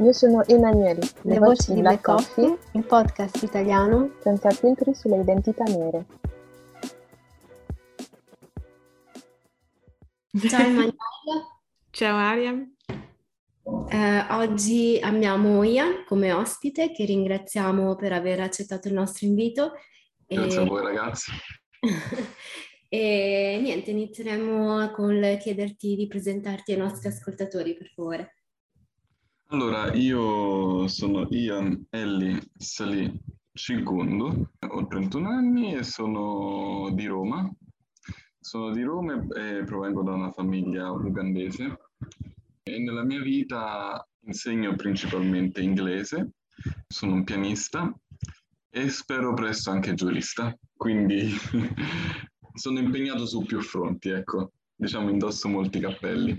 Io sono Emanuele. Le, Le voci di Black Coffee, Coffee, il podcast italiano senza filtri sulle identità nere. Ciao Emanuele. Ciao Aria. Eh, oggi abbiamo Ian come ospite che ringraziamo per aver accettato il nostro invito. Grazie e... a voi ragazzi. e niente, inizieremo con chiederti di presentarti ai nostri ascoltatori, per favore. Allora, io sono Ian Elli Salì Cigundu, ho 31 anni e sono di Roma. Sono di Roma e provengo da una famiglia ugandese e nella mia vita insegno principalmente inglese, sono un pianista e spero presto anche giurista, quindi sono impegnato su più fronti, ecco, diciamo indosso molti cappelli.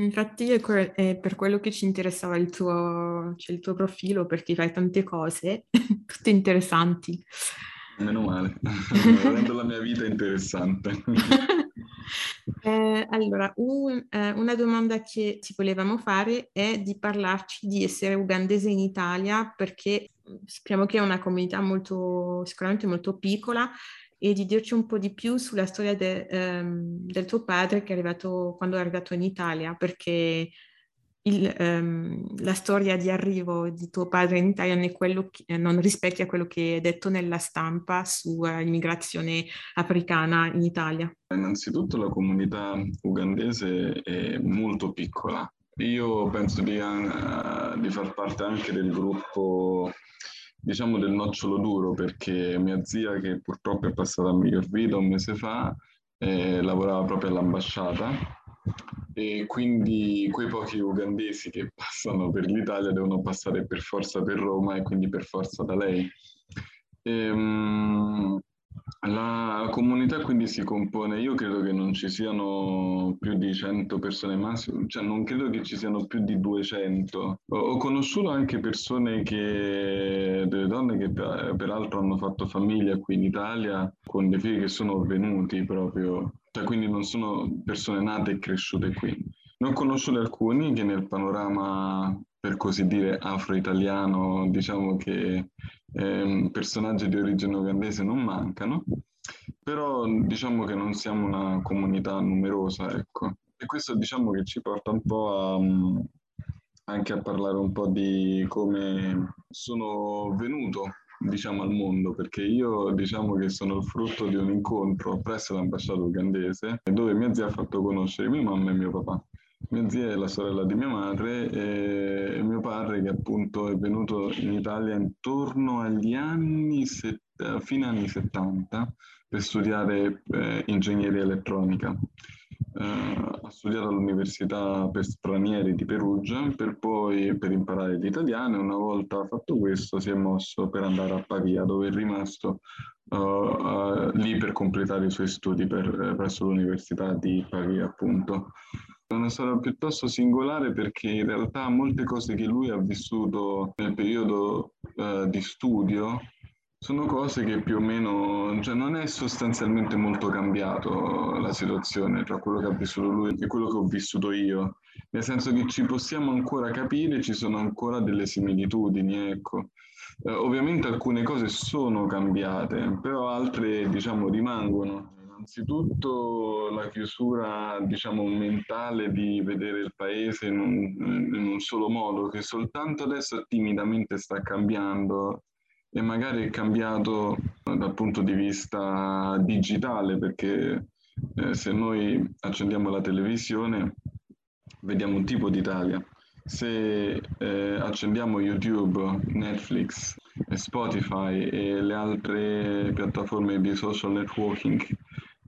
Infatti è, que- è per quello che ci interessava il tuo, cioè il tuo profilo, perché fai tante cose, tutte interessanti. Meno male, rendo la mia vita interessante. eh, allora, un, eh, una domanda che ti volevamo fare è di parlarci di essere ugandese in Italia, perché sappiamo che è una comunità molto, sicuramente molto piccola, e di dirci un po' di più sulla storia de, um, del tuo padre che è arrivato quando è arrivato in Italia, perché il, um, la storia di arrivo di tuo padre in Italia non, che, non rispecchia quello che è detto nella stampa sull'immigrazione africana in Italia. Innanzitutto la comunità ugandese è molto piccola. Io penso di, uh, di far parte anche del gruppo diciamo del nocciolo duro perché mia zia che purtroppo è passata a miglior vita un mese fa eh, lavorava proprio all'ambasciata e quindi quei pochi ugandesi che passano per l'Italia devono passare per forza per Roma e quindi per forza da lei. E, um, la comunità quindi si compone, io credo che non ci siano più di 100 persone massimo, cioè non credo che ci siano più di 200. Ho, conosciuto anche persone che, delle donne che peraltro hanno fatto famiglia qui in Italia con dei figli che sono venuti proprio, cioè quindi non sono persone nate e cresciute qui. Ne ho conosciuti alcuni che nel panorama, per così dire, afro-italiano, diciamo che eh, personaggi di origine ugandese non mancano, però diciamo che non siamo una comunità numerosa, ecco. E questo diciamo che ci porta un po' a, um, anche a parlare un po' di come sono venuto diciamo al mondo perché io diciamo che sono il frutto di un incontro presso l'ambasciata ugandese dove mia zia ha fatto conoscere mia mamma e mio papà mia zia è la sorella di mia madre e mio padre che appunto è venuto in Italia intorno agli anni, set, fino anni 70 per studiare eh, ingegneria elettronica. Uh, ha studiato all'Università per stranieri di Perugia per poi per imparare l'italiano e una volta fatto questo si è mosso per andare a Pavia dove è rimasto uh, uh, lì per completare i suoi studi per, presso l'Università di Pavia appunto. È una storia piuttosto singolare perché in realtà molte cose che lui ha vissuto nel periodo uh, di studio sono cose che più o meno, cioè non è sostanzialmente molto cambiato la situazione tra quello che ha vissuto lui e quello che ho vissuto io, nel senso che ci possiamo ancora capire, ci sono ancora delle similitudini, ecco. Eh, ovviamente alcune cose sono cambiate, però altre diciamo rimangono innanzitutto la chiusura, diciamo, mentale di vedere il paese in un, in un, solo modo, che soltanto adesso timidamente sta cambiando e magari è cambiato dal punto di vista digitale, perché eh, se noi accendiamo la televisione vediamo un tipo d'Italia. Se eh, accendiamo YouTube, Netflix, Spotify e le altre piattaforme di social networking,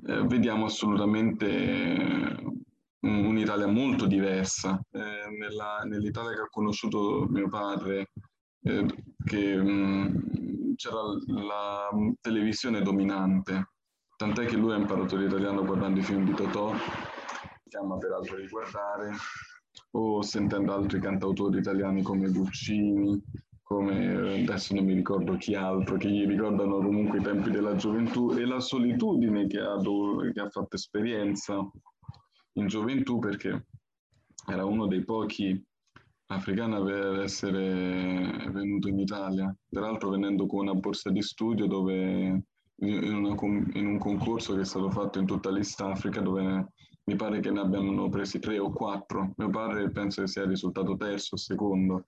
eh, vediamo assolutamente eh, un'Italia molto diversa. Eh, nella, nell'Italia che ha conosciuto mio padre, eh, che mh, c'era la televisione dominante, tant'è che lui ha imparato l'italiano guardando i film di Totò, chiama peraltro di guardare, o sentendo altri cantautori italiani come Guccini, come adesso non mi ricordo chi altro, che gli ricordano comunque i tempi della gioventù e la solitudine che ha, che ha fatto esperienza in gioventù perché era uno dei pochi africani ad essere venuto in Italia, peraltro venendo con una borsa di studio dove in, una, in un concorso che è stato fatto in tutta l'East Africa dove mi pare che ne abbiano presi tre o quattro, mio padre penso che sia risultato terzo o secondo,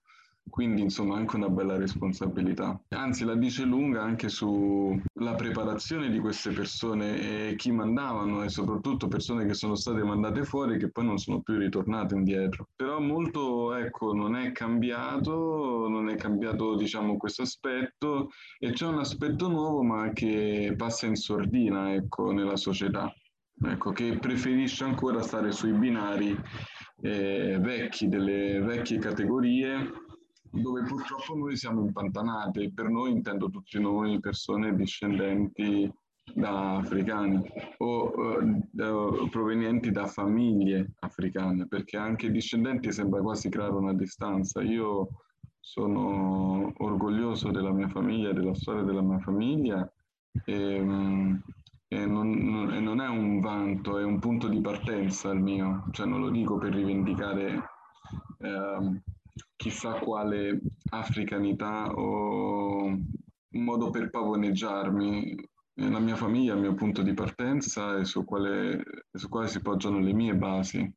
quindi insomma anche una bella responsabilità. Anzi la dice lunga anche sulla preparazione di queste persone e chi mandavano e soprattutto persone che sono state mandate fuori che poi non sono più ritornate indietro. Però molto ecco non è cambiato, non è cambiato diciamo questo aspetto e c'è un aspetto nuovo ma che passa in sordina ecco nella società. Ecco, che preferisce ancora stare sui binari eh, vecchi, delle vecchie categorie dove purtroppo noi siamo impantanati, per noi intendo tutti noi persone discendenti da africani o uh, provenienti da famiglie africane, perché anche discendenti sembra quasi creare una distanza. Io sono orgoglioso della mia famiglia, della storia della mia famiglia e, um, e, non, e non, è un vanto, è un punto di partenza il mio, cioè non lo dico per rivendicare. Uh, chissà quale africanità o un modo per pavoneggiarmi. La mia famiglia è il mio punto di partenza e su quale, su quale si poggiano le mie basi.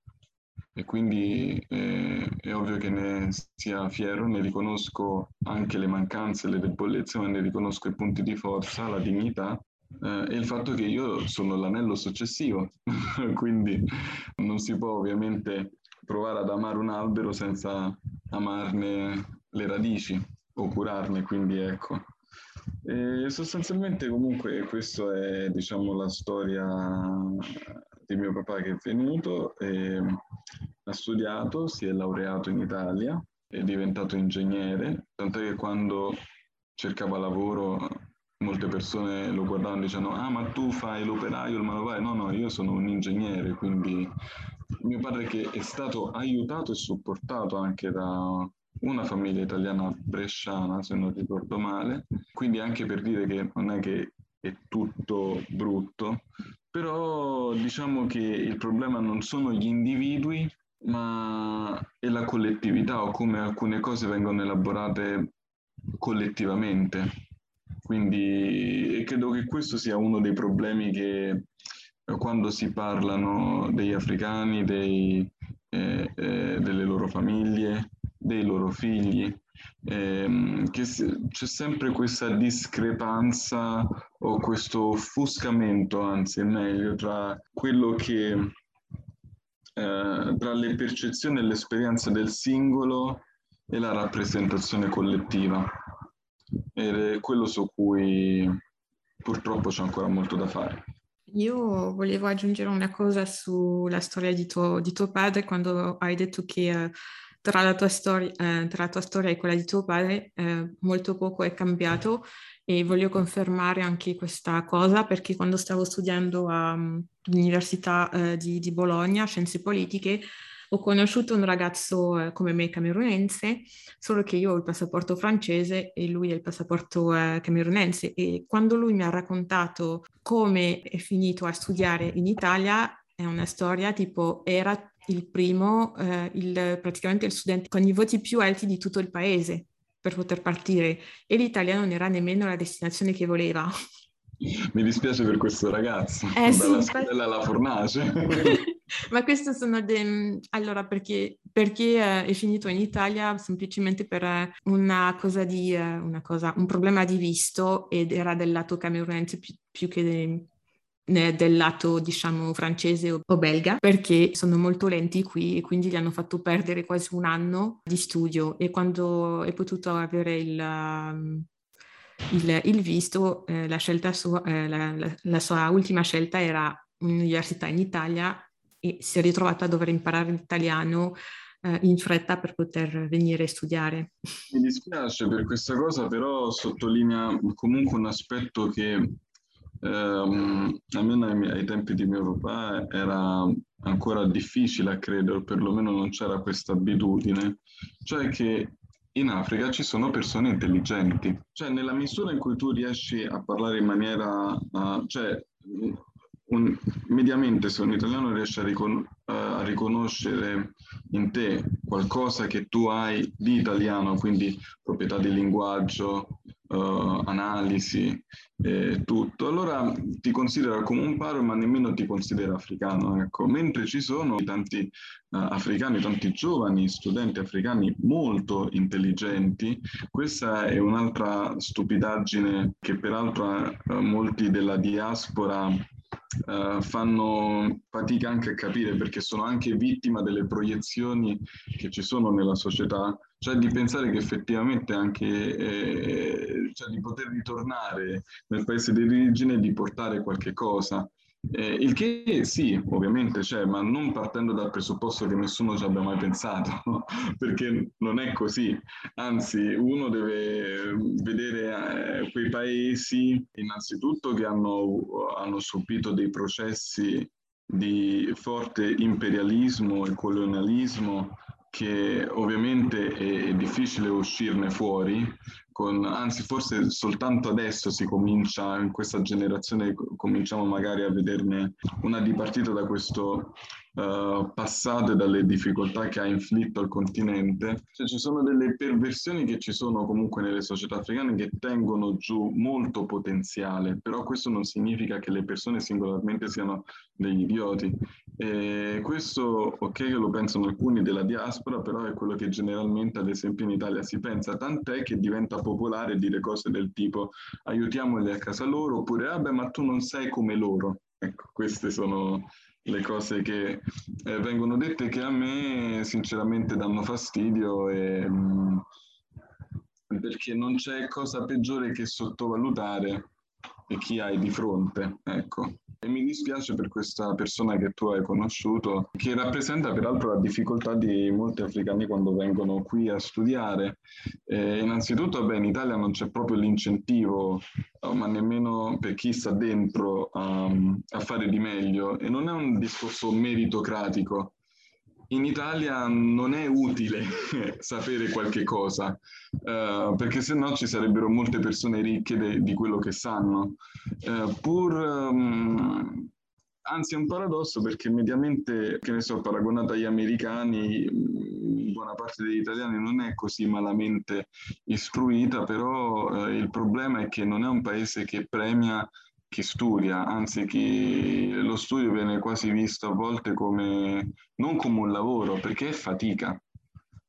E quindi eh, è ovvio che ne sia fiero, ne riconosco anche le mancanze, le debolezze, ma ne riconosco i punti di forza, la dignità eh, e il fatto che io sono l'anello successivo, quindi non si può ovviamente provare ad amare un albero senza amarne le radici o curarne, quindi ecco. E sostanzialmente comunque questa è diciamo la storia di mio papà che è venuto, ha studiato, si è laureato in Italia, è diventato ingegnere, tant'è che quando cercava lavoro molte persone lo guardavano dicendo ah ma tu fai l'operaio, il manovale, no no io sono un ingegnere, quindi mio padre che è stato aiutato e supportato anche da una famiglia italiana bresciana, se non ricordo male, quindi anche per dire che non è che è tutto brutto, però diciamo che il problema non sono gli individui, ma è la collettività o come alcune cose vengono elaborate collettivamente. Quindi credo che questo sia uno dei problemi che quando si parlano degli africani, dei, eh, eh, delle loro famiglie, dei loro figli, ehm, che c'è sempre questa discrepanza o questo offuscamento, anzi è meglio, tra quello che eh, tra le percezioni e l'esperienza del singolo e la rappresentazione collettiva. Ed è quello su cui purtroppo c'è ancora molto da fare. Io volevo aggiungere una cosa sulla storia di tuo, di tuo padre quando hai detto che eh, tra, la tua storia, eh, tra la tua storia e quella di tuo padre eh, molto poco è cambiato e voglio confermare anche questa cosa perché quando stavo studiando all'Università um, eh, di, di Bologna, Scienze Politiche, ho conosciuto un ragazzo eh, come me camerunense, solo che io ho il passaporto francese e lui ha il passaporto eh, camerunense e quando lui mi ha raccontato come è finito a studiare in Italia è una storia tipo era il primo, eh, il, praticamente il studente con i voti più alti di tutto il paese per poter partire e l'Italia non era nemmeno la destinazione che voleva. Mi dispiace per questo ragazzo, eh, dalla sì, scala alla fornace. Ma questo sono de... allora perché, perché uh, è finito in Italia semplicemente per uh, una cosa di uh, una cosa, un problema di visto ed era del lato camerunense più, più che de... del lato diciamo francese o belga perché sono molto lenti qui e quindi gli hanno fatto perdere quasi un anno di studio e quando è potuto avere il, um, il, il visto eh, la, sua, eh, la, la, la sua ultima scelta era un'università in Italia e si è ritrovata a dover imparare l'italiano eh, in fretta per poter venire a studiare. Mi dispiace per questa cosa, però sottolinea comunque un aspetto che ehm, almeno ai, ai, tempi di mio papà era ancora difficile a credere, perlomeno non c'era questa abitudine, cioè che in Africa ci sono persone intelligenti, cioè nella misura in cui tu riesci a parlare in maniera, uh, cioè un, mediamente se un italiano riesce a, ricon- a, riconoscere in te qualcosa che tu hai di italiano, quindi proprietà di linguaggio, uh, analisi, eh, tutto, allora ti considera come un paro ma nemmeno ti considera africano. Ecco. Mentre ci sono tanti uh, africani, tanti giovani studenti africani molto intelligenti, questa è un'altra stupidaggine che peraltro uh, molti della diaspora Uh, fanno fatica anche a capire perché sono anche vittima delle proiezioni che ci sono nella società, cioè di pensare che effettivamente anche eh, cioè di poter ritornare nel paese di origine e di portare qualche cosa. Eh, il che sì, ovviamente c'è, ma non partendo dal presupposto che nessuno ci abbia mai pensato, perché non è così. Anzi, uno deve vedere eh, quei paesi innanzitutto che hanno, hanno subito dei processi di forte imperialismo e colonialismo che ovviamente è difficile uscirne fuori, con, anzi forse soltanto adesso si comincia, in questa generazione cominciamo magari a vederne una dipartita da questo uh, passato e dalle difficoltà che ha inflitto al continente. Cioè, ci sono delle perversioni che ci sono comunque nelle società africane che tengono giù molto potenziale, però questo non significa che le persone singolarmente siano degli idioti. E questo, ok, lo pensano alcuni della diaspora, però è quello che generalmente, ad esempio, in Italia si pensa, tant'è che diventa popolare dire cose del tipo aiutiamoli a casa loro, oppure, vabbè, ma tu non sei come loro. Ecco, queste sono le cose che eh, vengono dette che a me sinceramente danno fastidio e, mh, mm, perché non c'è cosa peggiore che sottovalutare chi hai di fronte. Ecco. E mi dispiace per questa persona che tu hai conosciuto, che rappresenta peraltro la difficoltà di molti africani quando vengono qui a studiare. Eh, innanzitutto, beh, in Italia non c'è proprio l'incentivo, ma nemmeno per chi sta dentro um, a fare di meglio. E non è un discorso meritocratico, in Italia non è utile sapere qualche cosa, uh, perché se no ci sarebbero molte persone ricche de- di quello che sanno. Uh, pur, um, anzi è un paradosso perché mediamente, che ne so, paragonato agli americani, buona parte degli italiani non è così malamente istruita, però uh, il problema è che non è un paese che premia chi studia, anzi chi lo studio viene quasi visto a volte come non come un lavoro, perché è fatica,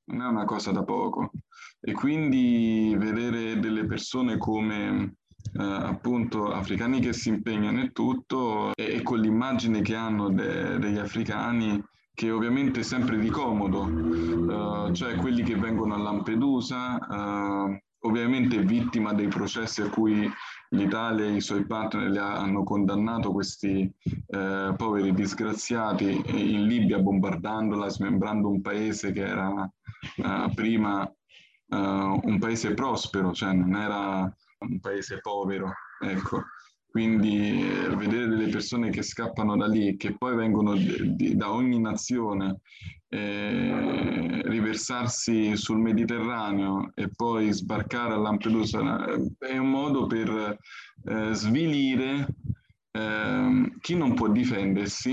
non è una cosa da poco. E quindi vedere delle persone come eh, appunto africani che si impegnano e tutto, e, e con l'immagine che hanno de, degli africani che ovviamente è sempre di comodo, uh, cioè quelli che vengono a Lampedusa, uh, ovviamente vittima dei processi a cui l'Italia e i suoi partner hanno condannato questi eh, poveri disgraziati in Libia bombardandola, smembrando un paese che era eh, prima eh, un paese prospero, cioè non era un paese povero. Ecco. Quindi eh, vedere delle persone che scappano da lì, che poi vengono da ogni nazione, eh, riversarsi sul Mediterraneo e poi sbarcare a Lampedusa, è un modo per eh, svilire ehm, chi non può difendersi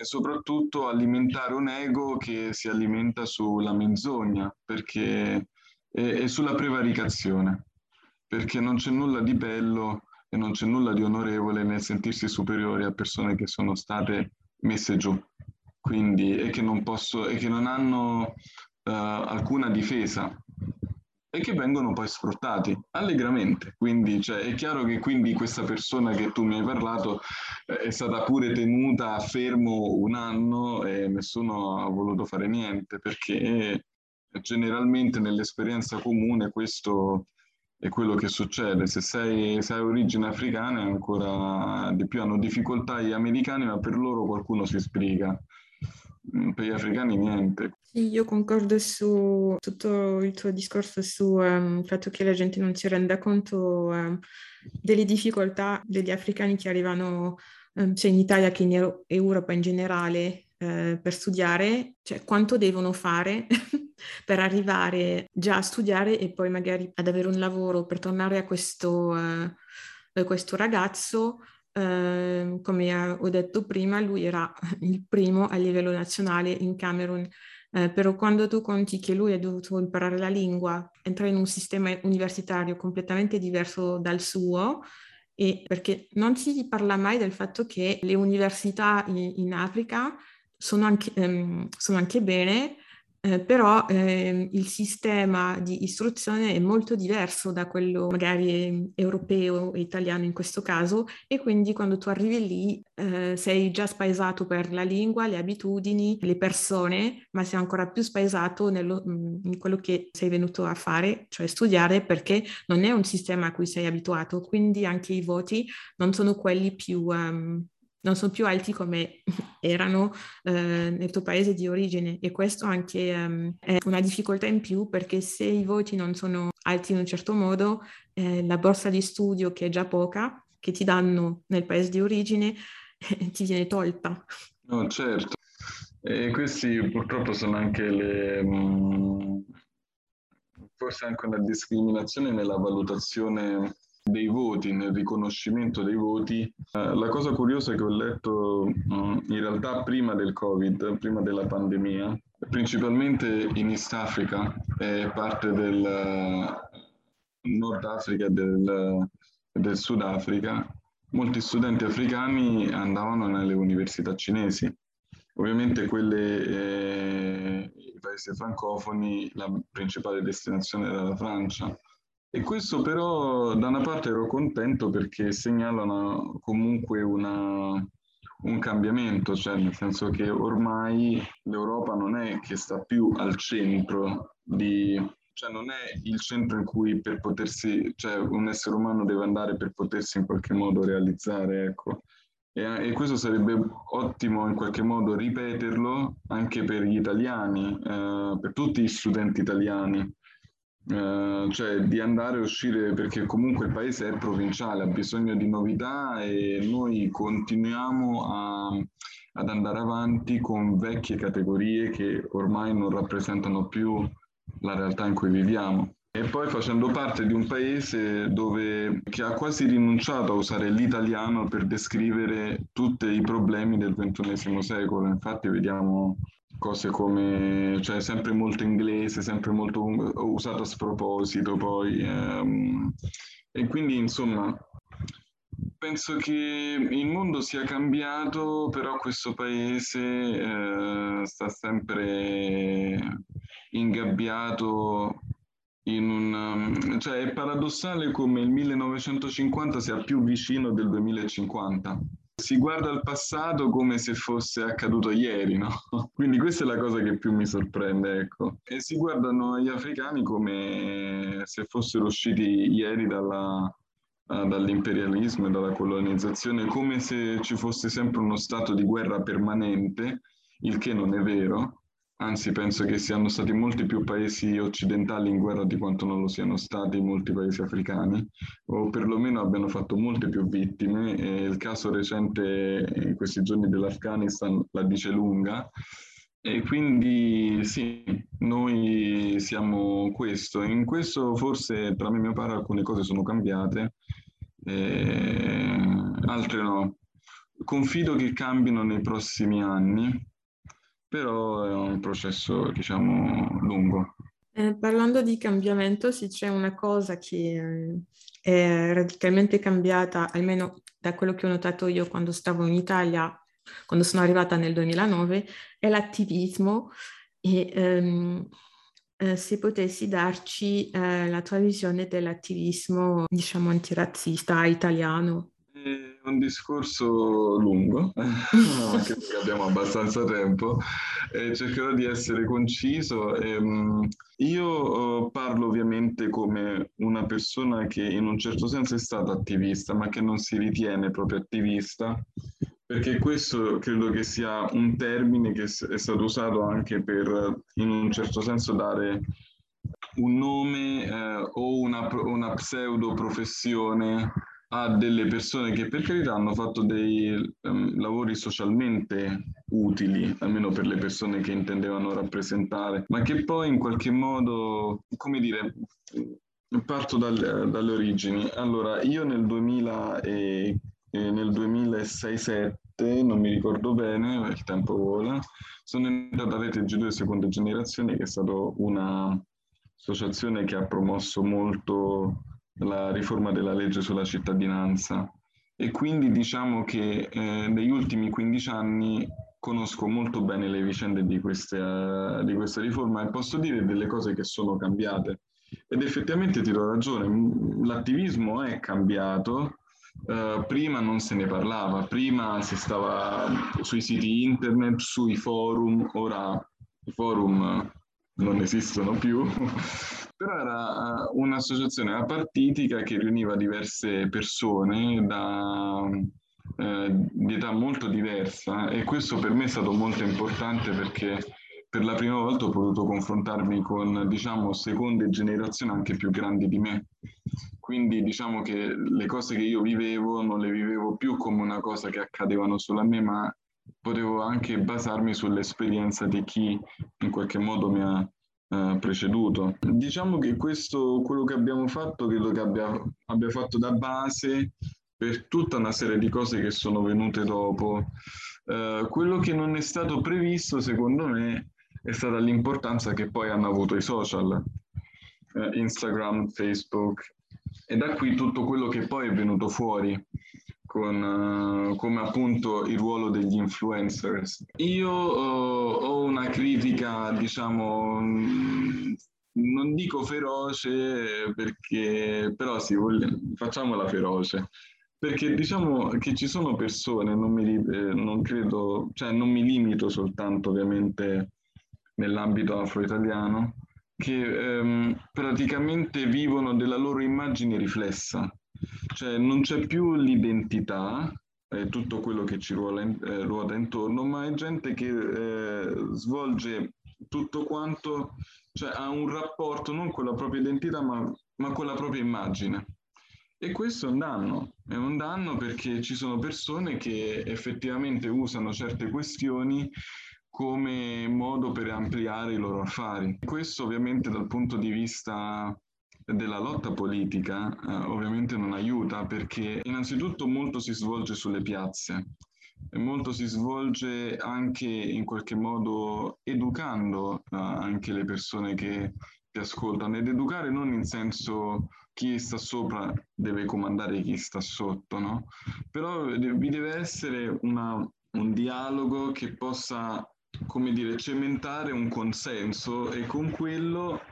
e soprattutto alimentare un ego che si alimenta sulla menzogna perché, e, e sulla prevaricazione, perché non c'è nulla di bello e non c'è nulla di onorevole nel sentirsi superiori a persone che sono state messe giù quindi, e, che non posso, e che non hanno uh, alcuna difesa. e che vengono poi sfruttati allegramente. Quindi cioè, è chiaro che quindi questa persona che tu mi hai parlato eh, è stata pure tenuta fermo un anno e nessuno ha voluto fare niente perché generalmente nell'esperienza comune questo è quello che succede. Se sei, se hai origine africana ancora di più hanno difficoltà gli americani, ma per loro qualcuno si sbriga. Per gli africani niente. Sì, io concordo su tutto il tuo discorso sul um, fatto che la gente non si renda conto um, delle difficoltà degli africani che arrivano um, sia in Italia che in Europa in generale eh, per studiare, cioè quanto devono fare per arrivare già a studiare e poi magari ad avere un lavoro per tornare a questo, uh, questo ragazzo Ehm, come ho detto prima, lui era il primo a livello nazionale in Camerun, eh, però quando tu conti che lui ha dovuto imparare la lingua, entrare in un sistema universitario completamente diverso dal suo, e perché non si parla mai del fatto che le università in, in Africa sono anche, um, sono anche bene, eh, però eh, il sistema di istruzione è molto diverso da quello magari europeo e italiano in questo caso e quindi quando tu arrivi lì eh, sei già spaesato per la lingua, le abitudini, le persone, ma sei ancora più spaesato nello, mm, in quello che sei venuto a fare, cioè studiare perché non è un sistema a cui sei abituato, quindi anche i voti non sono quelli più... Um, non sono più alti come erano eh, nel tuo paese di origine e questo anche um, è una difficoltà in più perché se i voti non sono alti in un certo modo, eh, la borsa di studio che è già poca, che ti danno nel paese di origine, eh, ti viene tolta. No, certo. E questi purtroppo sono anche le... Mh, forse anche una discriminazione nella valutazione dei voti, nel riconoscimento dei voti. Eh, la cosa curiosa che ho letto mm, in realtà prima del Covid, prima della pandemia, principalmente in East Africa e parte del uh, Nord Africa e del, del Sud Africa, molti studenti africani andavano nelle università cinesi. Ovviamente quelle, eh, i paesi francofoni, la principale destinazione era la Francia e questo però da una parte ero contento perché segnalano comunque una, un cambiamento, cioè nel senso che ormai l'Europa non è che sta più al centro di, cioè non è il centro in cui per potersi, cioè un essere umano deve andare per potersi in qualche modo realizzare, ecco. E, e questo sarebbe ottimo in qualche modo ripeterlo anche per gli italiani, eh, per tutti gli studenti italiani, Uh, cioè di andare a uscire perché comunque il paese è provinciale, ha bisogno di novità e noi continuiamo a, ad andare avanti con vecchie categorie che ormai non rappresentano più la realtà in cui viviamo. E poi facendo parte di un paese dove, che ha quasi rinunciato a usare l'italiano per descrivere tutti i problemi del XXI secolo. Infatti vediamo cose come, cioè sempre molto inglese, sempre molto usato a sproposito poi. Ehm, e quindi insomma penso che il mondo sia cambiato, però questo paese eh, sta sempre ingabbiato in un... cioè è paradossale come il 1950 sia più vicino del 2050 si guarda al passato come se fosse accaduto ieri, no? Quindi questa è la cosa che più mi sorprende, ecco. E si guardano gli africani come se fossero usciti ieri dalla, dall'imperialismo e dalla colonizzazione, come se ci fosse sempre uno stato di guerra permanente, il che non è vero, Anzi, penso che siano stati molti più paesi occidentali in guerra di quanto non lo siano stati molti paesi africani, o perlomeno abbiano fatto molte più vittime. E il caso recente in questi giorni dell'Afghanistan la dice lunga. E quindi sì, noi siamo questo. In questo forse tra me e mio padre alcune cose sono cambiate, altre no. Confido che cambino nei prossimi anni però è un processo, diciamo, lungo. Eh, parlando di cambiamento, sì, c'è una cosa che eh, è radicalmente cambiata, almeno da quello che ho notato io quando stavo in Italia, quando sono arrivata nel 2009, è l'attivismo. E, ehm, eh, se potessi darci eh, la tua visione dell'attivismo, diciamo, antirazzista italiano. È un discorso lungo, anche perché abbiamo abbastanza tempo, e cercherò di essere conciso. Ehm, io eh, parlo ovviamente come una persona che in un certo senso è stata attivista, ma che non si ritiene proprio attivista, perché questo credo che sia un termine che è stato usato anche per, in un certo senso, dare un nome eh, o una, una pseudo professione a delle persone che per carità hanno fatto dei um, lavori socialmente utili, almeno per le persone che intendevano rappresentare, ma che poi in qualche modo, come dire, parto dal, dalle origini. Allora, io nel 2000 e, e nel 2006-7, non mi ricordo bene, il tempo vola, sono entrato a Rete G2 Seconda Generazione, che è stata un'associazione che ha promosso molto la riforma della legge sulla cittadinanza e quindi diciamo che eh, negli ultimi 15 anni conosco molto bene le vicende di, queste, uh, di questa riforma e posso dire delle cose che sono cambiate. Ed effettivamente ti do ragione, l'attivismo è cambiato, uh, prima non se ne parlava, prima si stava sui siti internet, sui forum, ora i forum non esistono più, però era eh, un'associazione apartitica che riuniva diverse persone da, eh, di età molto diversa e questo per me è stato molto importante perché per la prima volta ho potuto confrontarmi con, diciamo, seconde generazioni anche più grandi di me. Quindi diciamo che le cose che io vivevo non le vivevo più come una cosa che accadevano solo a me, ma potevo anche basarmi sull'esperienza di chi in qualche modo mi ha eh, preceduto. Diciamo che questo, quello che abbiamo fatto, credo che abbia, abbia fatto da base per tutta una serie di cose che sono venute dopo. Eh, quello che non è stato previsto, secondo me, è stata l'importanza che poi hanno avuto i social, eh, Instagram, Facebook, e da qui tutto quello che poi è venuto fuori con, uh, come appunto il ruolo degli influencers. Io uh, ho una critica, diciamo, mm, non dico feroce perché, però sì, voglio, facciamola feroce. Perché diciamo che ci sono persone, non mi, eh, non credo, cioè non mi limito soltanto ovviamente nell'ambito afro-italiano, che ehm, praticamente vivono della loro immagine riflessa cioè non c'è più l'identità, eh, tutto quello che ci ruota, eh, ruota intorno, ma è gente che eh, svolge tutto quanto, cioè ha un rapporto non con la propria identità, ma, ma con la propria immagine. E questo è un danno, è un danno perché ci sono persone che effettivamente usano certe questioni come modo per ampliare i loro affari. Questo ovviamente dal punto di vista della lotta politica eh, ovviamente non aiuta perché innanzitutto molto si svolge sulle piazze e molto si svolge anche in qualche modo educando eh, anche le persone che ti ascoltano ed educare non in senso chi sta sopra deve comandare chi sta sotto, no? Però vi deve essere una, un dialogo che possa come dire, cementare un consenso e con quello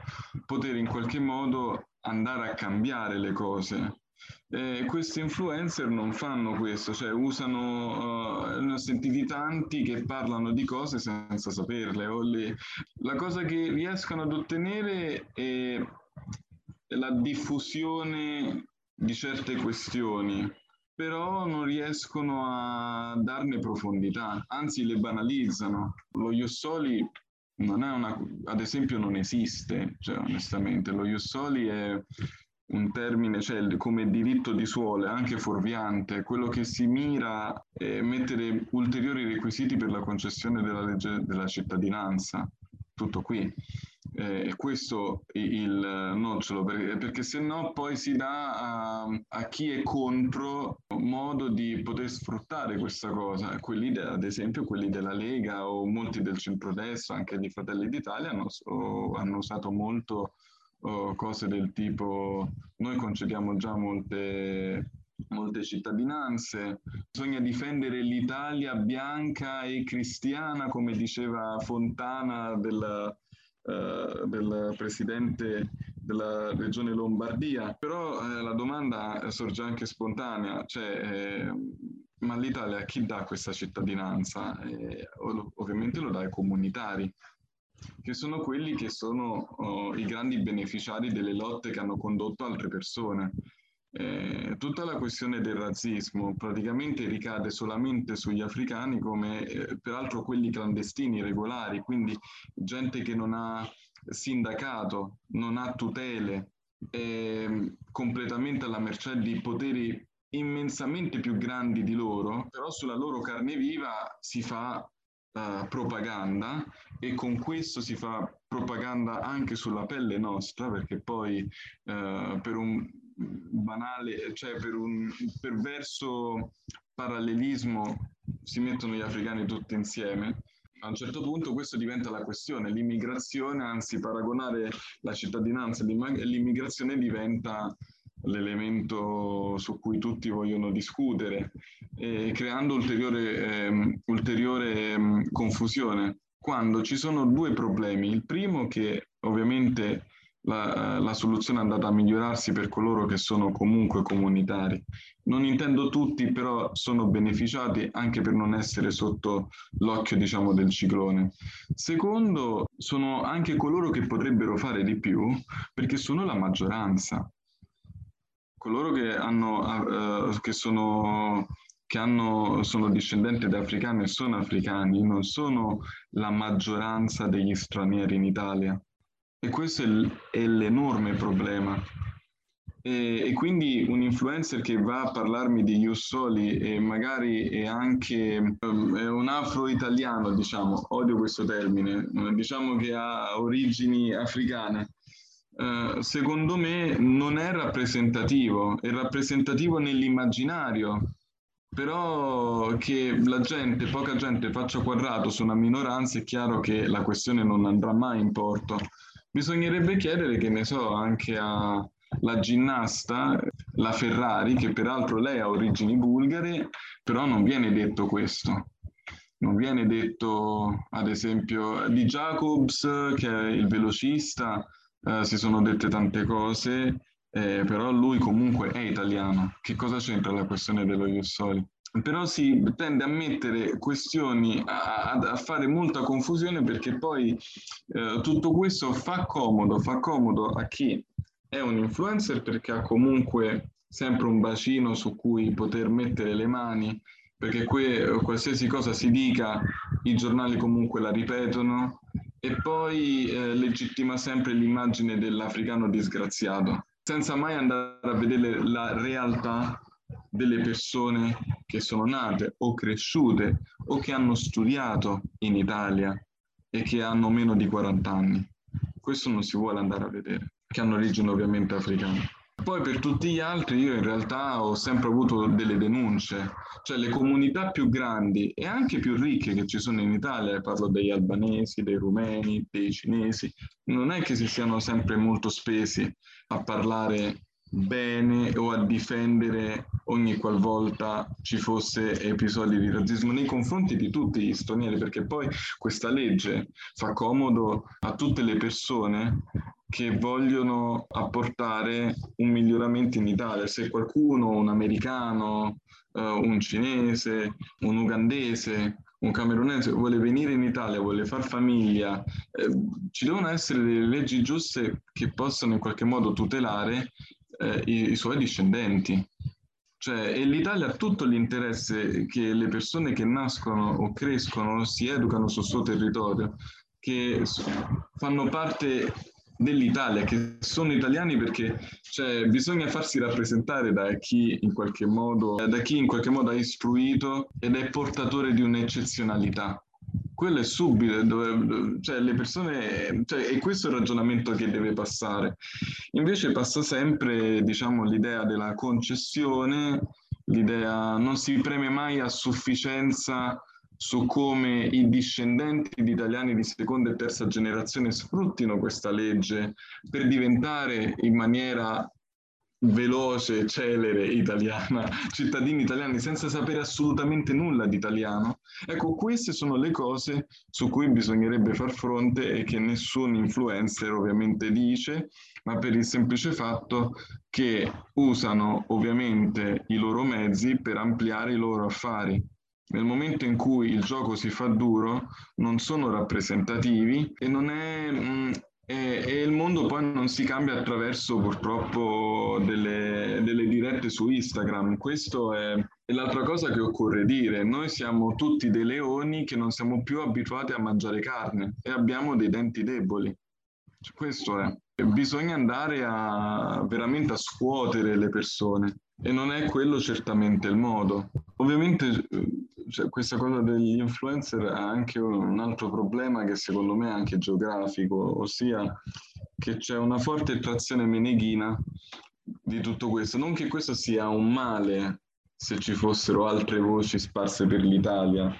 poter in qualche modo andare a cambiare le cose. Eh, questi influencer non fanno questo, cioè usano, uh, ne ho sentiti tanti che parlano di cose senza saperle. Le, la cosa che riescono ad ottenere è la diffusione di certe questioni, però non riescono a darne profondità, anzi le banalizzano. Lo Iossoli non è una, ad esempio non esiste, cioè, onestamente, lo Iossoli è un termine, cioè come diritto di suolo, è anche fuorviante, quello che si mira è mettere ulteriori requisiti per la concessione della legge della cittadinanza, tutto qui eh, questo il nocciolo, perché, perché se no poi si dà a, a, chi è contro modo di poter sfruttare questa cosa. Quelli, de, ad esempio, quelli della Lega o molti del centrodestra, anche di Fratelli d'Italia, hanno, hanno usato molto oh, cose del tipo noi concediamo già molte molte cittadinanze, bisogna difendere l'Italia bianca e cristiana, come diceva Fontana del, eh, del presidente della regione Lombardia, però eh, la domanda sorge anche spontanea, cioè eh, ma l'Italia a chi dà questa cittadinanza? Eh, ovviamente lo dà ai comunitari, che sono quelli che sono oh, i grandi beneficiari delle lotte che hanno condotto altre persone. Eh, tutta la questione del razzismo praticamente ricade solamente sugli africani come eh, peraltro quelli clandestini, regolari, quindi gente che non ha sindacato, non ha tutele, è completamente alla mercé di poteri immensamente più grandi di loro, però sulla loro carne viva si fa uh, propaganda e con questo si fa propaganda anche sulla pelle nostra, perché poi uh, per un banale, cioè per un perverso parallelismo si mettono gli africani tutti insieme. A un certo punto questo diventa la questione, l'immigrazione, anzi paragonare la cittadinanza e l'immigrazione diventa l'elemento su cui tutti vogliono discutere, eh, creando ulteriore, eh, ulteriore eh, confusione, quando ci sono due problemi. Il primo che ovviamente la, la, soluzione è andata a migliorarsi per coloro che sono comunque comunitari. Non intendo tutti, però sono beneficiati anche per non essere sotto l'occhio, diciamo, del ciclone. Secondo, sono anche coloro che potrebbero fare di più perché sono la maggioranza. Coloro che, hanno, uh, che sono che hanno, sono discendenti da africani e sono africani, non sono la maggioranza degli stranieri in Italia. E questo è, l- è l'enorme problema. E, e, quindi un influencer che va a parlarmi di Jussoli e magari è anche um, è un afro-italiano, diciamo, odio questo termine, diciamo che ha origini africane, uh, secondo me non è rappresentativo, è rappresentativo nell'immaginario, però che la gente, poca gente faccia quadrato su una minoranza è chiaro che la questione non andrà mai in porto. Bisognerebbe chiedere, che ne so, anche alla ginnasta, la Ferrari, che peraltro lei ha origini bulgare, però non viene detto questo. Non viene detto, ad esempio, di Jacobs, che è il velocista, eh, si sono dette tante cose, eh, però lui comunque è italiano. Che cosa c'entra la questione dello Jussoli? Però si tende a mettere questioni, a, a fare molta confusione perché poi eh, tutto questo fa comodo, fa comodo a chi è un influencer perché ha comunque sempre un bacino su cui poter mettere le mani, perché que, qualsiasi cosa si dica i giornali comunque la ripetono e poi eh, legittima sempre l'immagine dell'africano disgraziato, senza mai andare a vedere la realtà delle persone che sono nate o cresciute o che hanno studiato in Italia e che hanno meno di 40 anni. Questo non si vuole andare a vedere, che hanno origine ovviamente africana. Poi per tutti gli altri io in realtà ho sempre avuto delle denunce, cioè le comunità più grandi e anche più ricche che ci sono in Italia, parlo degli albanesi, dei rumeni, dei cinesi, non è che si siano sempre molto spesi a parlare bene o a difendere ogni qualvolta ci fosse episodi di razzismo nei confronti di tutti gli stranieri, perché poi questa legge fa comodo a tutte le persone che vogliono apportare un miglioramento in Italia. Se qualcuno, un americano, uh, un cinese, un ugandese, un camerunese vuole venire in Italia, vuole far famiglia, eh, ci devono essere delle leggi giuste che possano in qualche modo tutelare eh, i, i, suoi discendenti. Cioè, e l'Italia ha tutto l'interesse che le persone che nascono o crescono si educano sul suo territorio, che fanno parte dell'Italia, che sono italiani perché cioè, bisogna farsi rappresentare da chi in qualche modo, da chi in qualche modo ha istruito ed è portatore di un'eccezionalità quello è subito, dove, cioè le persone, cioè, è questo il ragionamento che deve passare. Invece passa sempre, diciamo, l'idea della concessione, l'idea non si preme mai a sufficienza su come i discendenti di italiani di seconda e terza generazione sfruttino questa legge per diventare in maniera veloce, celere italiana, cittadini italiani senza sapere assolutamente nulla di italiano. Ecco, queste sono le cose su cui bisognerebbe far fronte e che nessun influencer ovviamente dice, ma per il semplice fatto che usano ovviamente i loro mezzi per ampliare i loro affari. Nel momento in cui il gioco si fa duro, non sono rappresentativi e non è mh, mm, e, e, il mondo poi non si cambia attraverso purtroppo delle, delle dirette su Instagram. Questo è, è, l'altra cosa che occorre dire. Noi siamo tutti dei leoni che non siamo più abituati a mangiare carne e abbiamo dei denti deboli. Cioè, questo è. Bisogna andare a veramente a scuotere le persone e non è quello certamente il modo. Ovviamente cioè, questa cosa degli influencer ha anche un altro problema che secondo me è anche geografico, ossia che c'è una forte trazione meneghina di tutto questo. Non che questo sia un male se ci fossero altre voci sparse per l'Italia.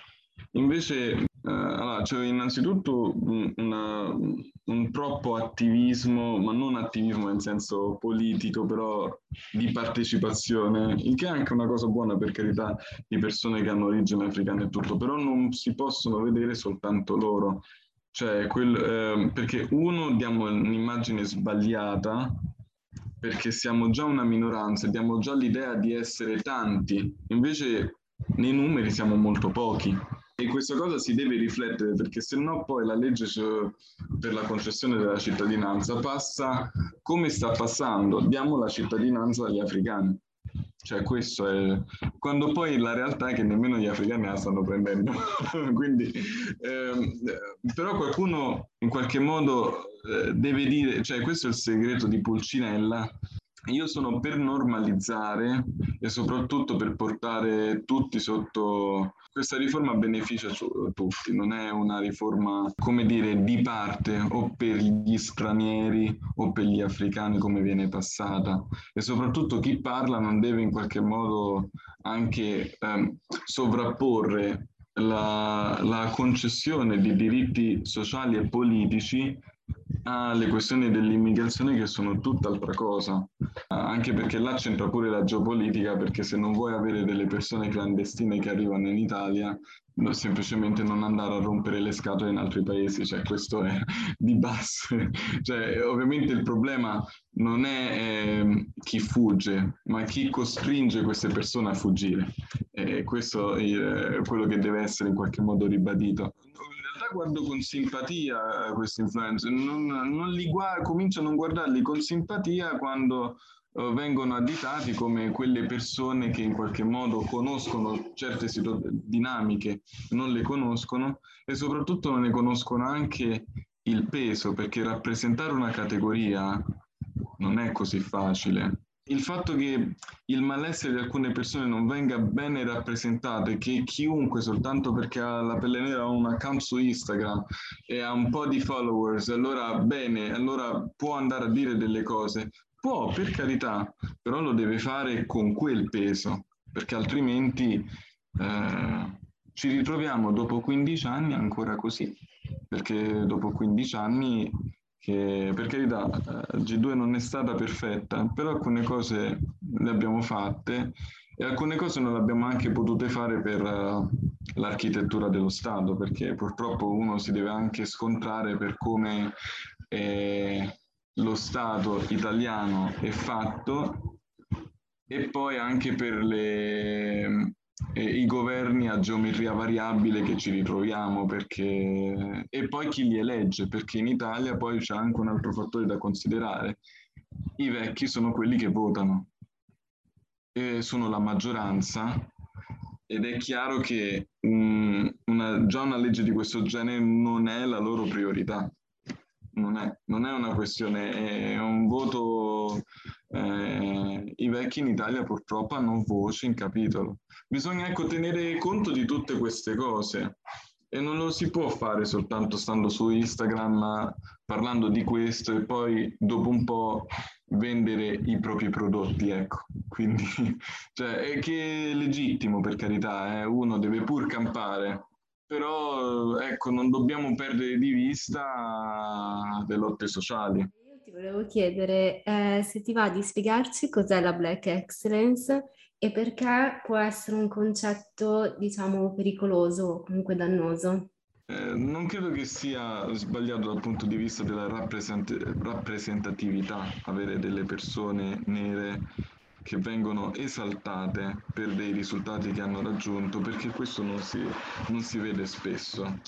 Invece eh, allora, c'è innanzitutto una, un troppo attivismo, ma non attivismo in senso politico, però di partecipazione, il che è anche una cosa buona per carità di persone che hanno origine africana e tutto, però non si possono vedere soltanto loro. Cioè, quel, eh, perché uno diamo un'immagine sbagliata perché siamo già una minoranza, diamo già l'idea di essere tanti, invece nei numeri siamo molto pochi. E questa cosa si deve riflettere perché se no poi la legge per la concessione della cittadinanza passa come sta passando, diamo la cittadinanza agli africani. Cioè questo è... Quando poi la realtà è che nemmeno gli africani la stanno prendendo. Quindi, ehm, però qualcuno in qualche modo eh, deve dire, cioè questo è il segreto di Pulcinella, io sono per normalizzare e soprattutto per portare tutti sotto questa riforma beneficia tutti, non è una riforma, come dire, di parte o per gli stranieri o per gli africani come viene passata. E soprattutto chi parla non deve in qualche modo anche ehm, sovrapporre la, la concessione di diritti sociali e politici alle questioni dell'immigrazione che sono tutt'altra cosa, anche perché là c'entra pure la geopolitica, perché se non vuoi avere delle persone clandestine che arrivano in Italia, semplicemente non andare a rompere le scatole in altri paesi, cioè questo è di base. Cioè, ovviamente il problema non è eh, chi fugge, ma chi costringe queste persone a fuggire. E questo è quello che deve essere in qualche modo ribadito guardo con simpatia questi influencer, non, non li guardo, comincio a non guardarli con simpatia quando uh, vengono additati come quelle persone che in qualche modo conoscono certe situ- dinamiche, non le conoscono e soprattutto non ne conoscono anche il peso, perché rappresentare una categoria non è così facile il fatto che il malessere di alcune persone non venga bene rappresentato e che chiunque soltanto perché ha la pelle nera ha un account su Instagram e ha un po' di followers, allora bene, allora può andare a dire delle cose, può per carità, però lo deve fare con quel peso, perché altrimenti eh, ci ritroviamo dopo 15 anni ancora così, perché dopo 15 anni che per carità eh, G2 non è stata perfetta, però alcune cose le abbiamo fatte e alcune cose non le abbiamo anche potute fare per uh, l'architettura dello Stato, perché purtroppo uno si deve anche scontrare per come eh, lo Stato italiano è fatto e poi anche per le eh, i governi a geometria variabile che ci ritroviamo perché... e poi chi li elegge, perché in Italia poi c'è anche un altro fattore da considerare. I vecchi sono quelli che votano, e sono la maggioranza ed è chiaro che um, una, già una legge di questo genere non è la loro priorità. Non è, non è una questione, è un voto eh, i vecchi in Italia purtroppo hanno voce in capitolo. Bisogna ecco tenere conto di tutte queste cose e non lo si può fare soltanto stando su Instagram parlando di questo e poi dopo un po' vendere i propri prodotti, ecco. Quindi, cioè, è che è legittimo per carità, eh? uno deve pur campare, però ecco, non dobbiamo perdere di vista le lotte sociali volevo chiedere eh, se ti va di spiegarci cos'è la Black Excellence e perché può essere un concetto, diciamo, pericoloso o comunque dannoso. Eh, non credo che sia sbagliato dal punto di vista della rappresent- rappresentatività avere delle persone nere che vengono esaltate per dei risultati che hanno raggiunto, perché questo non si, non si vede spesso.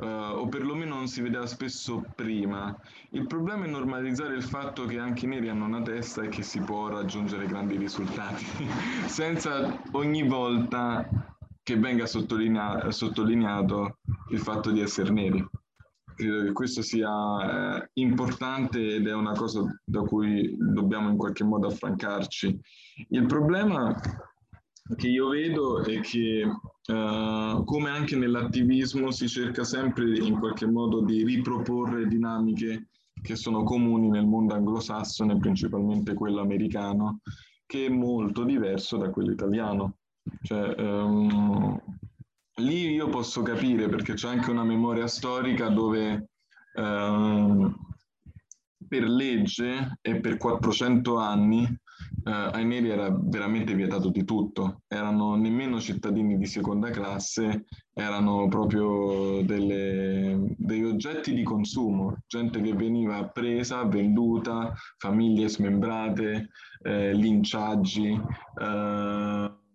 Uh, o perlomeno non si vedeva spesso prima. Il problema è normalizzare il fatto che anche i neri hanno una testa e che si può raggiungere grandi risultati, senza ogni volta che venga sottolinea- sottolineato il fatto di essere neri. Credo che questo sia eh, importante ed è una cosa da cui dobbiamo in qualche modo affrancarci. Il problema che io vedo è che uh, come anche nell'attivismo si cerca sempre in qualche modo di riproporre dinamiche che sono comuni nel mondo anglosassone, principalmente quello americano, che è molto diverso da quello italiano. Cioè, um, lì io posso capire perché c'è anche una memoria storica dove um, per legge e per 400 anni ai neri era veramente vietato di tutto, erano nemmeno cittadini di seconda classe, erano proprio delle, degli oggetti di consumo, gente che veniva presa, venduta, famiglie smembrate, eh, linciaggi. Uh,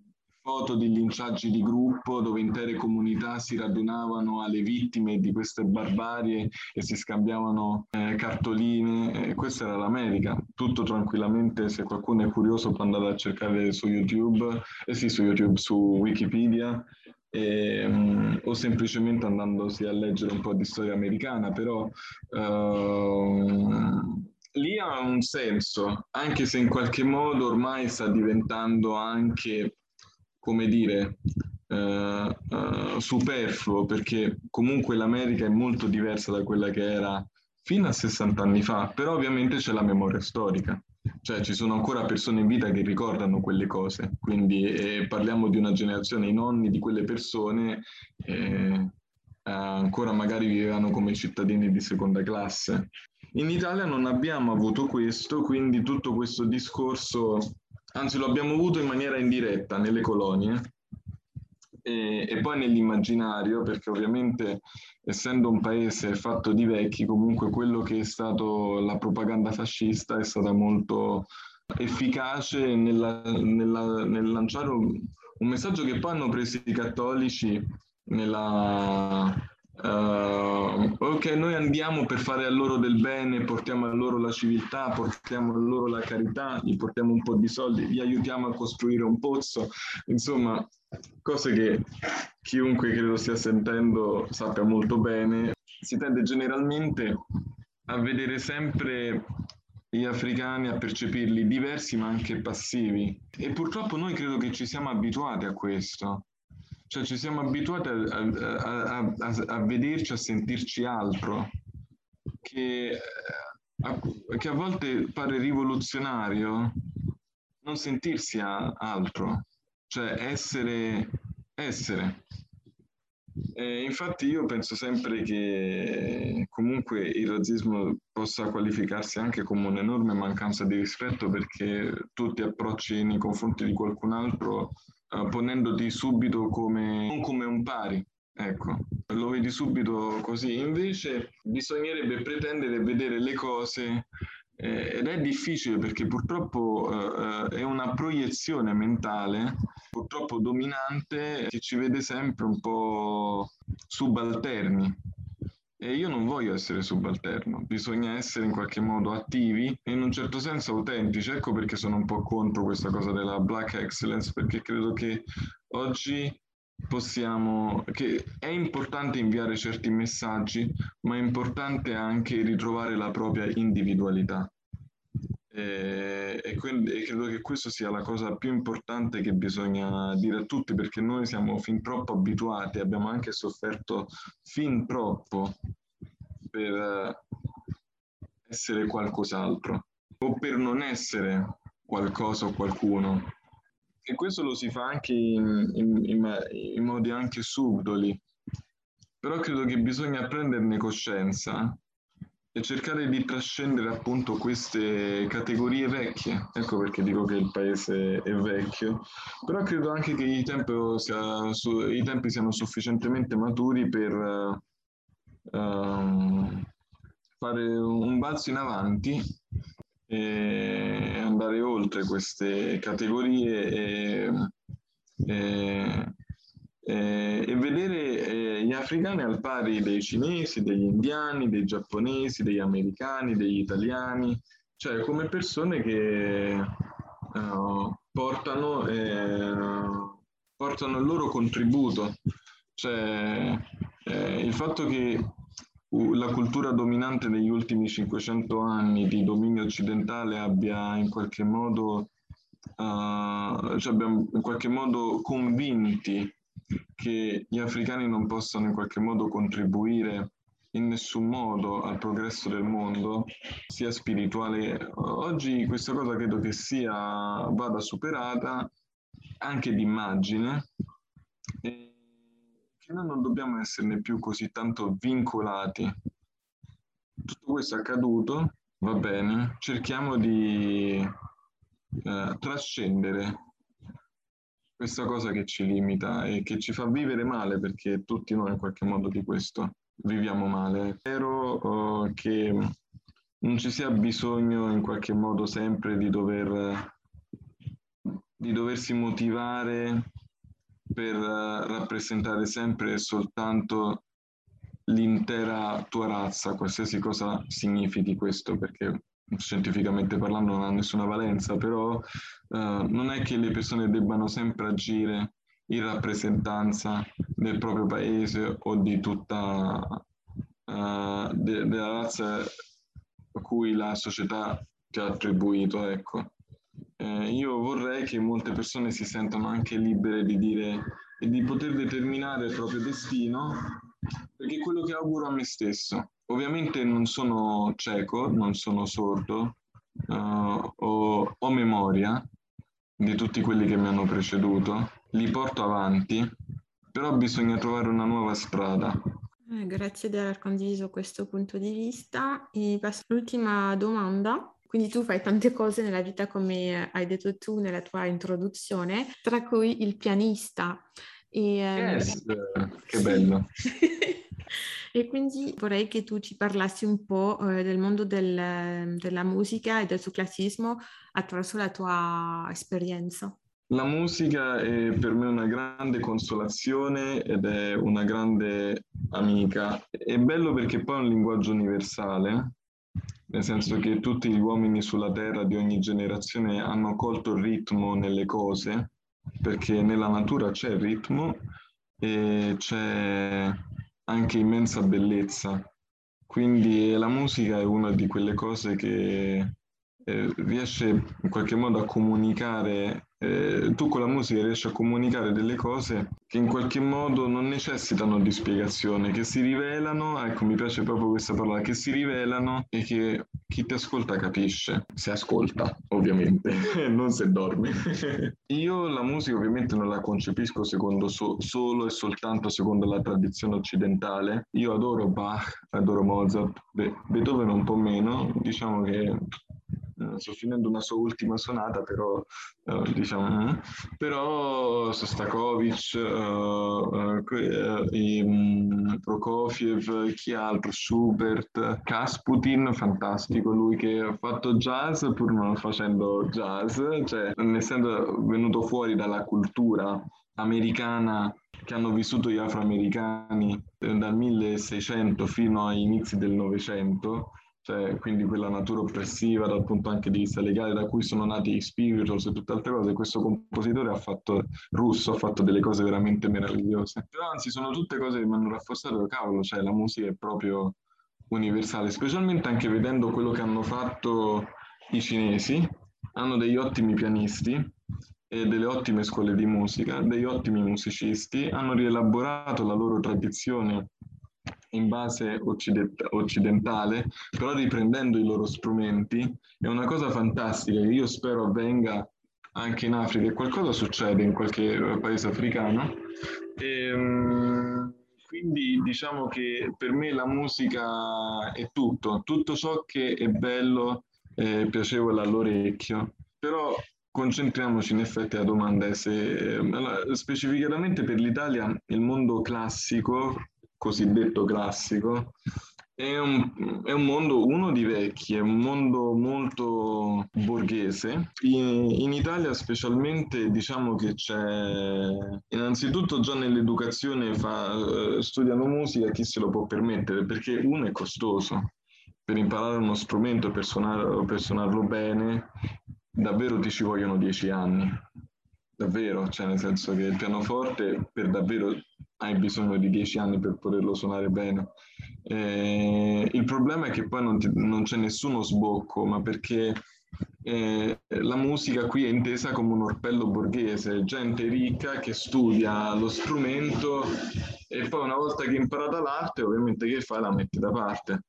foto di linciaggi di gruppo dove intere comunità si radunavano alle vittime di queste barbarie e si scambiavano eh, cartoline. Eh, questa era l'America. Tutto tranquillamente, se qualcuno è curioso può andare a cercare su YouTube, eh sì, su YouTube, su Wikipedia. E, um, o semplicemente andandosi a leggere un po' di storia americana, però uh, lì ha un senso, anche se in qualche modo ormai sta diventando anche come dire, eh, eh, superfluo perché comunque l'America è molto diversa da quella che era fino a 60 anni fa, però ovviamente c'è la memoria storica, cioè ci sono ancora persone in vita che ricordano quelle cose, quindi eh, parliamo di una generazione, i nonni di quelle persone eh, ancora magari vivevano come cittadini di seconda classe. In Italia non abbiamo avuto questo, quindi tutto questo discorso anzi lo abbiamo avuto in maniera indiretta nelle colonie e, e, poi nell'immaginario, perché ovviamente essendo un paese fatto di vecchi, comunque quello che è stato la propaganda fascista è stata molto efficace nella, nella, nel lanciare un, un, messaggio che poi hanno preso i cattolici nella, Uh, ok, noi andiamo per fare a loro del bene, portiamo a loro la civiltà, portiamo a loro la carità, gli portiamo un po' di soldi, li aiutiamo a costruire un pozzo, insomma, cose che chiunque credo stia sentendo sappia molto bene. Si tende generalmente a vedere sempre gli africani, a percepirli diversi ma anche passivi. E purtroppo noi credo che ci siamo abituati a questo cioè ci siamo abituati a, a, a, a vederci, a sentirci altro, che a, che a volte pare rivoluzionario non sentirsi altro, cioè essere, essere. E infatti io penso sempre che comunque il razzismo possa qualificarsi anche come un'enorme mancanza di rispetto perché tu ti approcci nei confronti di qualcun altro uh, ponendoti subito come, non come un pari. Ecco, lo vedi subito così. Invece bisognerebbe pretendere e vedere le cose eh, ed è difficile perché purtroppo eh, è una proiezione mentale, purtroppo dominante, che ci vede sempre un po' subalterni. E io non voglio essere subalterno, bisogna essere in qualche modo attivi e in un certo senso autentici. Ecco perché sono un po' contro questa cosa della black excellence, perché credo che oggi possiamo, che è importante inviare certi messaggi, ma è importante anche ritrovare la propria individualità. E, e, quindi, e credo che questa sia la cosa più importante che bisogna dire a tutti perché noi siamo fin troppo abituati, abbiamo anche sofferto fin troppo per eh, essere qualcos'altro o per non essere qualcosa o qualcuno. E questo lo si fa anche in, in, in, in modi anche subdoli, però credo che bisogna prenderne coscienza e cercare di trascendere appunto queste categorie vecchie. Ecco perché dico che il paese è vecchio, però credo anche che i tempi, sia, su, i tempi siano sufficientemente maturi per uh, fare un balzo in avanti e andare oltre queste categorie e, e eh, e vedere eh, gli africani al pari dei cinesi, degli indiani, dei giapponesi, degli americani, degli italiani, cioè come persone che uh, portano, eh, portano, il loro contributo. Cioè, eh, il fatto che la cultura dominante negli ultimi 500 anni di dominio occidentale abbia in qualche modo, uh, cioè abbiamo in qualche modo convinti che gli africani non possano in qualche modo contribuire in nessun modo al progresso del mondo, sia spirituale. Oggi questa cosa credo che sia, vada superata anche d'immagine e che noi non dobbiamo esserne più così tanto vincolati. Tutto questo è accaduto, va bene, cerchiamo di eh, trascendere questa cosa che ci limita e che ci fa vivere male perché tutti noi in qualche modo di questo viviamo male. Spero uh, che non ci sia bisogno in qualche modo sempre di dover di doversi motivare per uh, rappresentare sempre e soltanto l'intera tua razza, qualsiasi cosa significhi questo, perché scientificamente parlando non ha nessuna valenza, però uh, non è che le persone debbano sempre agire in rappresentanza del proprio paese o di tutta uh, de- della razza a cui la società ti ha attribuito. Ecco. Eh, io vorrei che molte persone si sentano anche libere di dire e di poter determinare il proprio destino, perché è quello che auguro a me stesso ovviamente non sono cieco, non sono sordo, uh, ho, ho, memoria di tutti quelli che mi hanno preceduto, li porto avanti, però bisogna trovare una nuova strada. Eh, grazie di aver condiviso questo punto di vista. E passo all'ultima domanda. Quindi tu fai tante cose nella vita come hai detto tu nella tua introduzione, tra cui il pianista. E, yes, um... che bello. E quindi vorrei che tu ci parlassi un po' eh, del mondo del, della musica e del suo classismo attraverso la tua esperienza. La musica è per me una grande consolazione ed è una grande amica. È bello perché poi è un linguaggio universale, nel senso che tutti gli uomini sulla terra di ogni generazione hanno colto il ritmo nelle cose, perché nella natura c'è il ritmo e c'è anche immensa bellezza. Quindi la musica è una di quelle cose che eh, riesce in qualche modo a comunicare eh, tu con la musica riesci a comunicare delle cose che in qualche modo non necessitano di spiegazione, che si rivelano, ecco mi piace proprio questa parola, che si rivelano e che chi ti ascolta capisce, se ascolta ovviamente, non se dorme. Io la musica ovviamente non la concepisco secondo so- solo e soltanto secondo la tradizione occidentale, io adoro Bach, adoro Mozart, Be- Beethoven un po' meno, diciamo che sto finendo una sua ultima sonata, però uh, diciamo, mm, però Sostakovic, uh, uh, Prokofiev, chi altro, Schubert, Kasputin, fantastico, lui che ha fatto jazz pur non facendo jazz, cioè essendo venuto fuori dalla cultura americana che hanno vissuto gli afroamericani dal 1600 fino agli inizi del Novecento, cioè quindi quella natura oppressiva dal punto anche di vista legale da cui sono nati i spirituals e tutte altre cose, questo compositore ha fatto, russo, ha fatto delle cose veramente meravigliose. Anzi sono tutte cose che mi hanno rafforzato, cavolo, cioè la musica è proprio universale, specialmente anche vedendo quello che hanno fatto i cinesi, hanno degli ottimi pianisti e delle ottime scuole di musica, degli ottimi musicisti, hanno rielaborato la loro tradizione in base occident- occidentale, però riprendendo i loro strumenti, è una cosa fantastica che io spero avvenga anche in Africa e qualcosa succede in qualche paese africano. E, um, quindi diciamo che per me la musica è tutto, tutto ciò che è bello e piacevole all'orecchio. Però concentriamoci in effetti alla domanda se specificatamente per l'Italia il mondo classico, cosiddetto classico, è un, è un, mondo, uno di vecchi, è un mondo molto borghese. In, in, Italia specialmente diciamo che c'è, innanzitutto già nell'educazione fa, eh, studiano musica, chi se lo può permettere, perché uno è costoso. Per imparare uno strumento, per, suonare, per suonarlo bene, davvero ti ci vogliono dieci anni. Davvero, cioè nel senso che il pianoforte per davvero hai bisogno di dieci anni per poterlo suonare bene. Eh, il problema è che poi non, ti, non c'è nessuno sbocco, ma perché eh, la musica qui è intesa come un orpello borghese, gente ricca che studia lo strumento e poi una volta che ha imparato l'arte, ovviamente che fa? La mette da parte.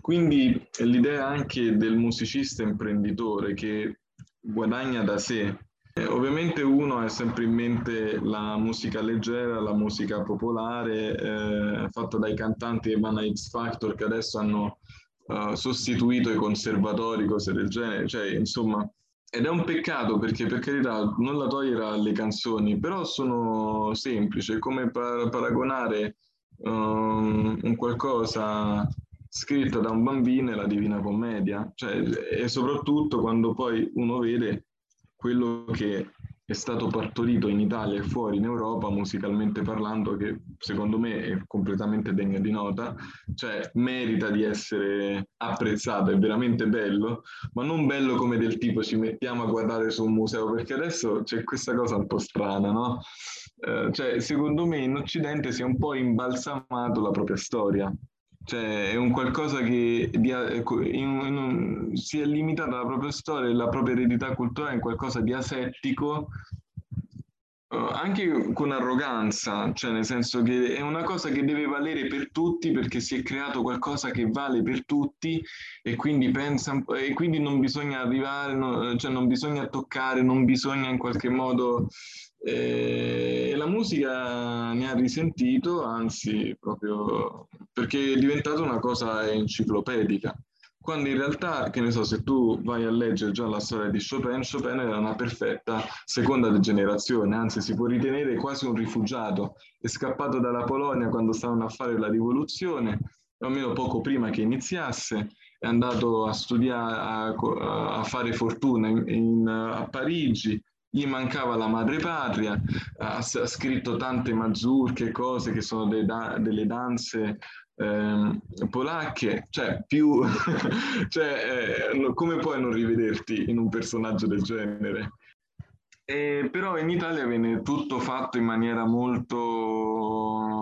Quindi l'idea anche del musicista imprenditore che guadagna da sé eh, ovviamente uno ha sempre in mente la musica leggera, la musica popolare, eh, fatta dai cantanti che vanno X Factor, che adesso hanno uh, sostituito i conservatori, cose del genere, cioè insomma, ed è un peccato perché per carità non la togliere alle canzoni, però sono semplici, è come par- paragonare um, un qualcosa scritto da un bambino e la Divina Commedia, cioè, e soprattutto quando poi uno vede quello che è stato partorito in Italia e fuori in Europa musicalmente parlando che secondo me è completamente degno di nota, cioè merita di essere apprezzato, è veramente bello, ma non bello come del tipo ci mettiamo a guardare su un museo, perché adesso c'è questa cosa un po' strana, no? Eh, cioè secondo me in Occidente si è un po' imbalsamato la propria storia, cioè, è un qualcosa che di, in, in, si è limitata alla propria storia e la propria eredità culturale in qualcosa di asettico, uh, anche con arroganza, cioè nel senso che è una cosa che deve valere per tutti perché si è creato qualcosa che vale per tutti e quindi, pensa, e quindi non bisogna arrivare, no, cioè non bisogna toccare, non bisogna in qualche modo e la musica ne ha risentito, anzi, proprio perché è diventata una cosa enciclopedica. Quando in realtà, che ne so, se tu vai a leggere già la storia di Chopin, Chopin era una perfetta seconda generazione, anzi si può ritenere quasi un rifugiato. È scappato dalla Polonia quando stavano a fare la rivoluzione, o almeno poco prima che iniziasse, è andato a studiare, a, a fare fortuna in, in, a Parigi, gli mancava la madrepatria, ha, ha scritto tante mazurche, cose che sono de, da, delle danze eh, polacche, cioè più, cioè, eh, come puoi non rivederti in un personaggio del genere? E, però in Italia viene tutto fatto in maniera molto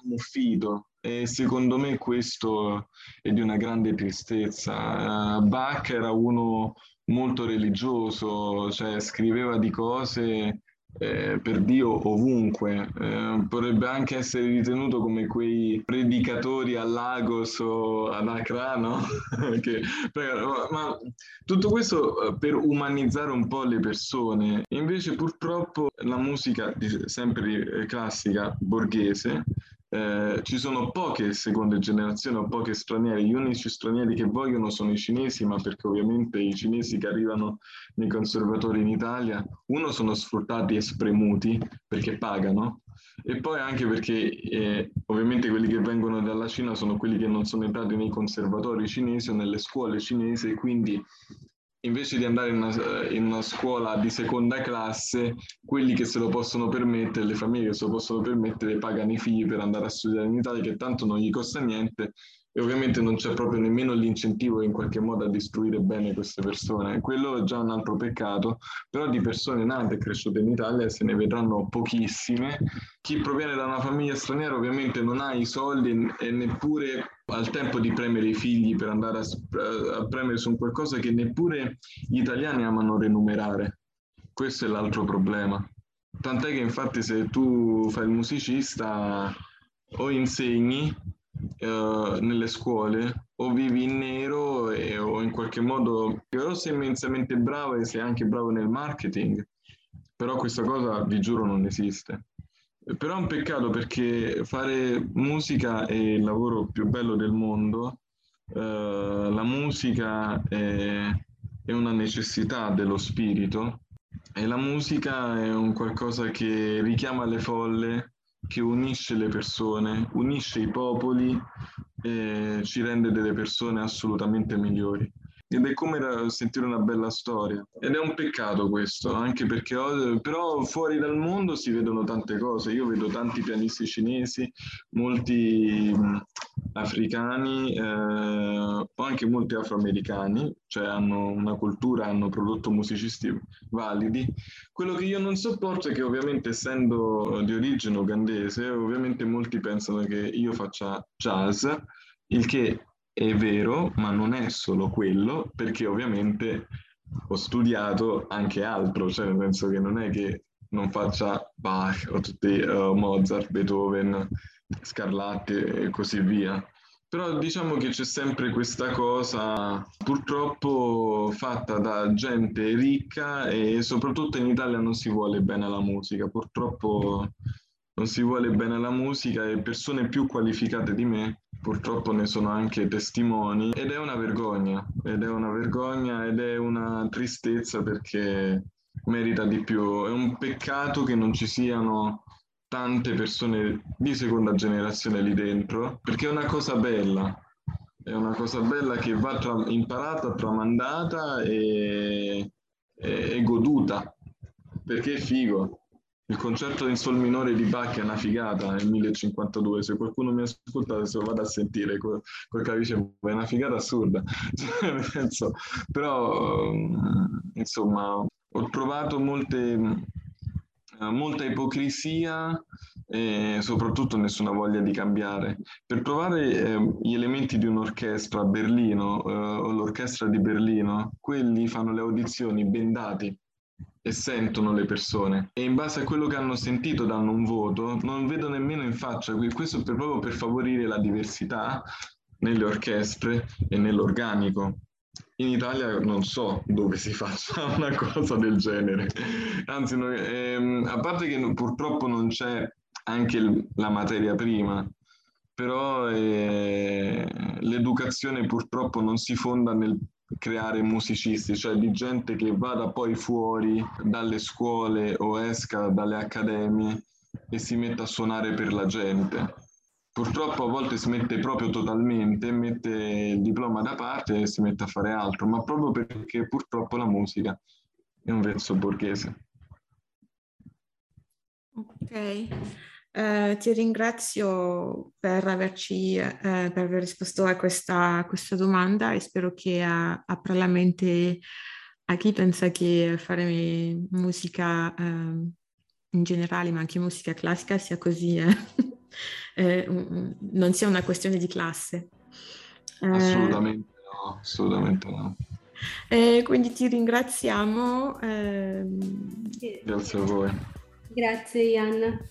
ammuffito e secondo me questo è di una grande tristezza. Uh, Bach era uno molto religioso, cioè scriveva di cose eh, per Dio ovunque. Eh, potrebbe anche essere ritenuto come quei predicatori a Lagos o ad Accra, no? che, ma tutto questo eh, per umanizzare un po' le persone. Invece purtroppo la musica sempre classica borghese eh, ci sono poche seconde generazioni o poche stranieri, gli unici stranieri che vogliono sono i cinesi, ma perché ovviamente i cinesi che arrivano nei conservatori in Italia, uno sono sfruttati e spremuti perché pagano, e poi anche perché eh, ovviamente quelli che vengono dalla Cina sono quelli che non sono entrati nei conservatori cinesi o nelle scuole cinesi quindi invece di andare in una, in una, scuola di seconda classe, quelli che se lo possono permettere, le famiglie che se lo possono permettere, pagano i figli per andare a studiare in Italia, che tanto non gli costa niente e ovviamente non c'è proprio nemmeno l'incentivo in qualche modo a distruire bene queste persone. Quello è già un altro peccato, però di persone nate e cresciute in Italia se ne vedranno pochissime. Chi proviene da una famiglia straniera ovviamente non ha i soldi e neppure ha il tempo di premere i figli per andare a, a premere su qualcosa che neppure gli italiani amano renumerare. Questo è l'altro problema. Tant'è che infatti se tu fai il musicista o insegni uh, nelle scuole o vivi in nero e, o in qualche modo però sei immensamente bravo e sei anche bravo nel marketing però questa cosa vi giuro non esiste Però è un peccato perché fare musica è il lavoro più bello del mondo. Uh, la musica è, è, una necessità dello spirito e la musica è un qualcosa che richiama le folle, che unisce le persone, unisce i popoli e ci rende delle persone assolutamente migliori ed è come sentire una bella storia. Ed è un peccato questo, anche perché però fuori dal mondo si vedono tante cose. Io vedo tanti pianisti cinesi, molti africani eh, anche molti afroamericani, cioè hanno una cultura, hanno prodotto musicisti validi. Quello che io non sopporto è che ovviamente essendo di origine ugandese, ovviamente molti pensano che io faccia jazz, il che è vero, ma non è solo quello, perché ovviamente ho studiato anche altro, cioè nel senso che non è che non faccia Bach o tutti uh, Mozart, Beethoven, Scarlatti e così via. Però diciamo che c'è sempre questa cosa purtroppo fatta da gente ricca e soprattutto in Italia non si vuole bene alla musica. Purtroppo non si vuole bene alla musica e persone più qualificate di me purtroppo ne sono anche testimoni ed è una vergogna, ed è una vergogna ed è una tristezza perché merita di più. È un peccato che non ci siano tante persone di seconda generazione lì dentro, perché è una cosa bella, è una cosa bella che va tra- imparata, tramandata e, e, e goduta, perché è figo. Il concerto in sol minore di Bach è una figata nel 1052. Se qualcuno mi ascolta, se lo vado a sentire col, col capisce, è una figata assurda. Cioè, senso, però, mm, insomma, ho trovato molte, eh, molta ipocrisia e soprattutto nessuna voglia di cambiare. Per trovare eh, gli elementi di un'orchestra a Berlino eh, o l'orchestra di Berlino, quelli fanno le audizioni bendati e sentono le persone. E in base a quello che hanno sentito danno un voto, non vedo nemmeno in faccia, questo per, proprio per favorire la diversità nelle orchestre e nell'organico. In Italia non so dove si faccia una cosa del genere, anzi, noi, ehm, a parte che purtroppo non c'è anche il, la materia prima, però eh, l'educazione purtroppo non si fonda nel creare musicisti, cioè di gente che vada poi fuori dalle scuole o esca dalle accademie e si metta a suonare per la gente. Purtroppo a volte si mette proprio totalmente, mette il diploma da parte e si mette a fare altro, ma proprio perché purtroppo la musica è un vezzo borghese. Ok. Eh, ti ringrazio per, averci, eh, per aver risposto a questa, a questa, domanda e spero che uh, apra la mente a chi pensa che fare musica uh, in generale, ma anche musica classica, sia così, eh, eh non sia una questione di classe. Assolutamente no, assolutamente no. quindi ti ringraziamo. Ehm, Grazie a voi. Grazie Ian.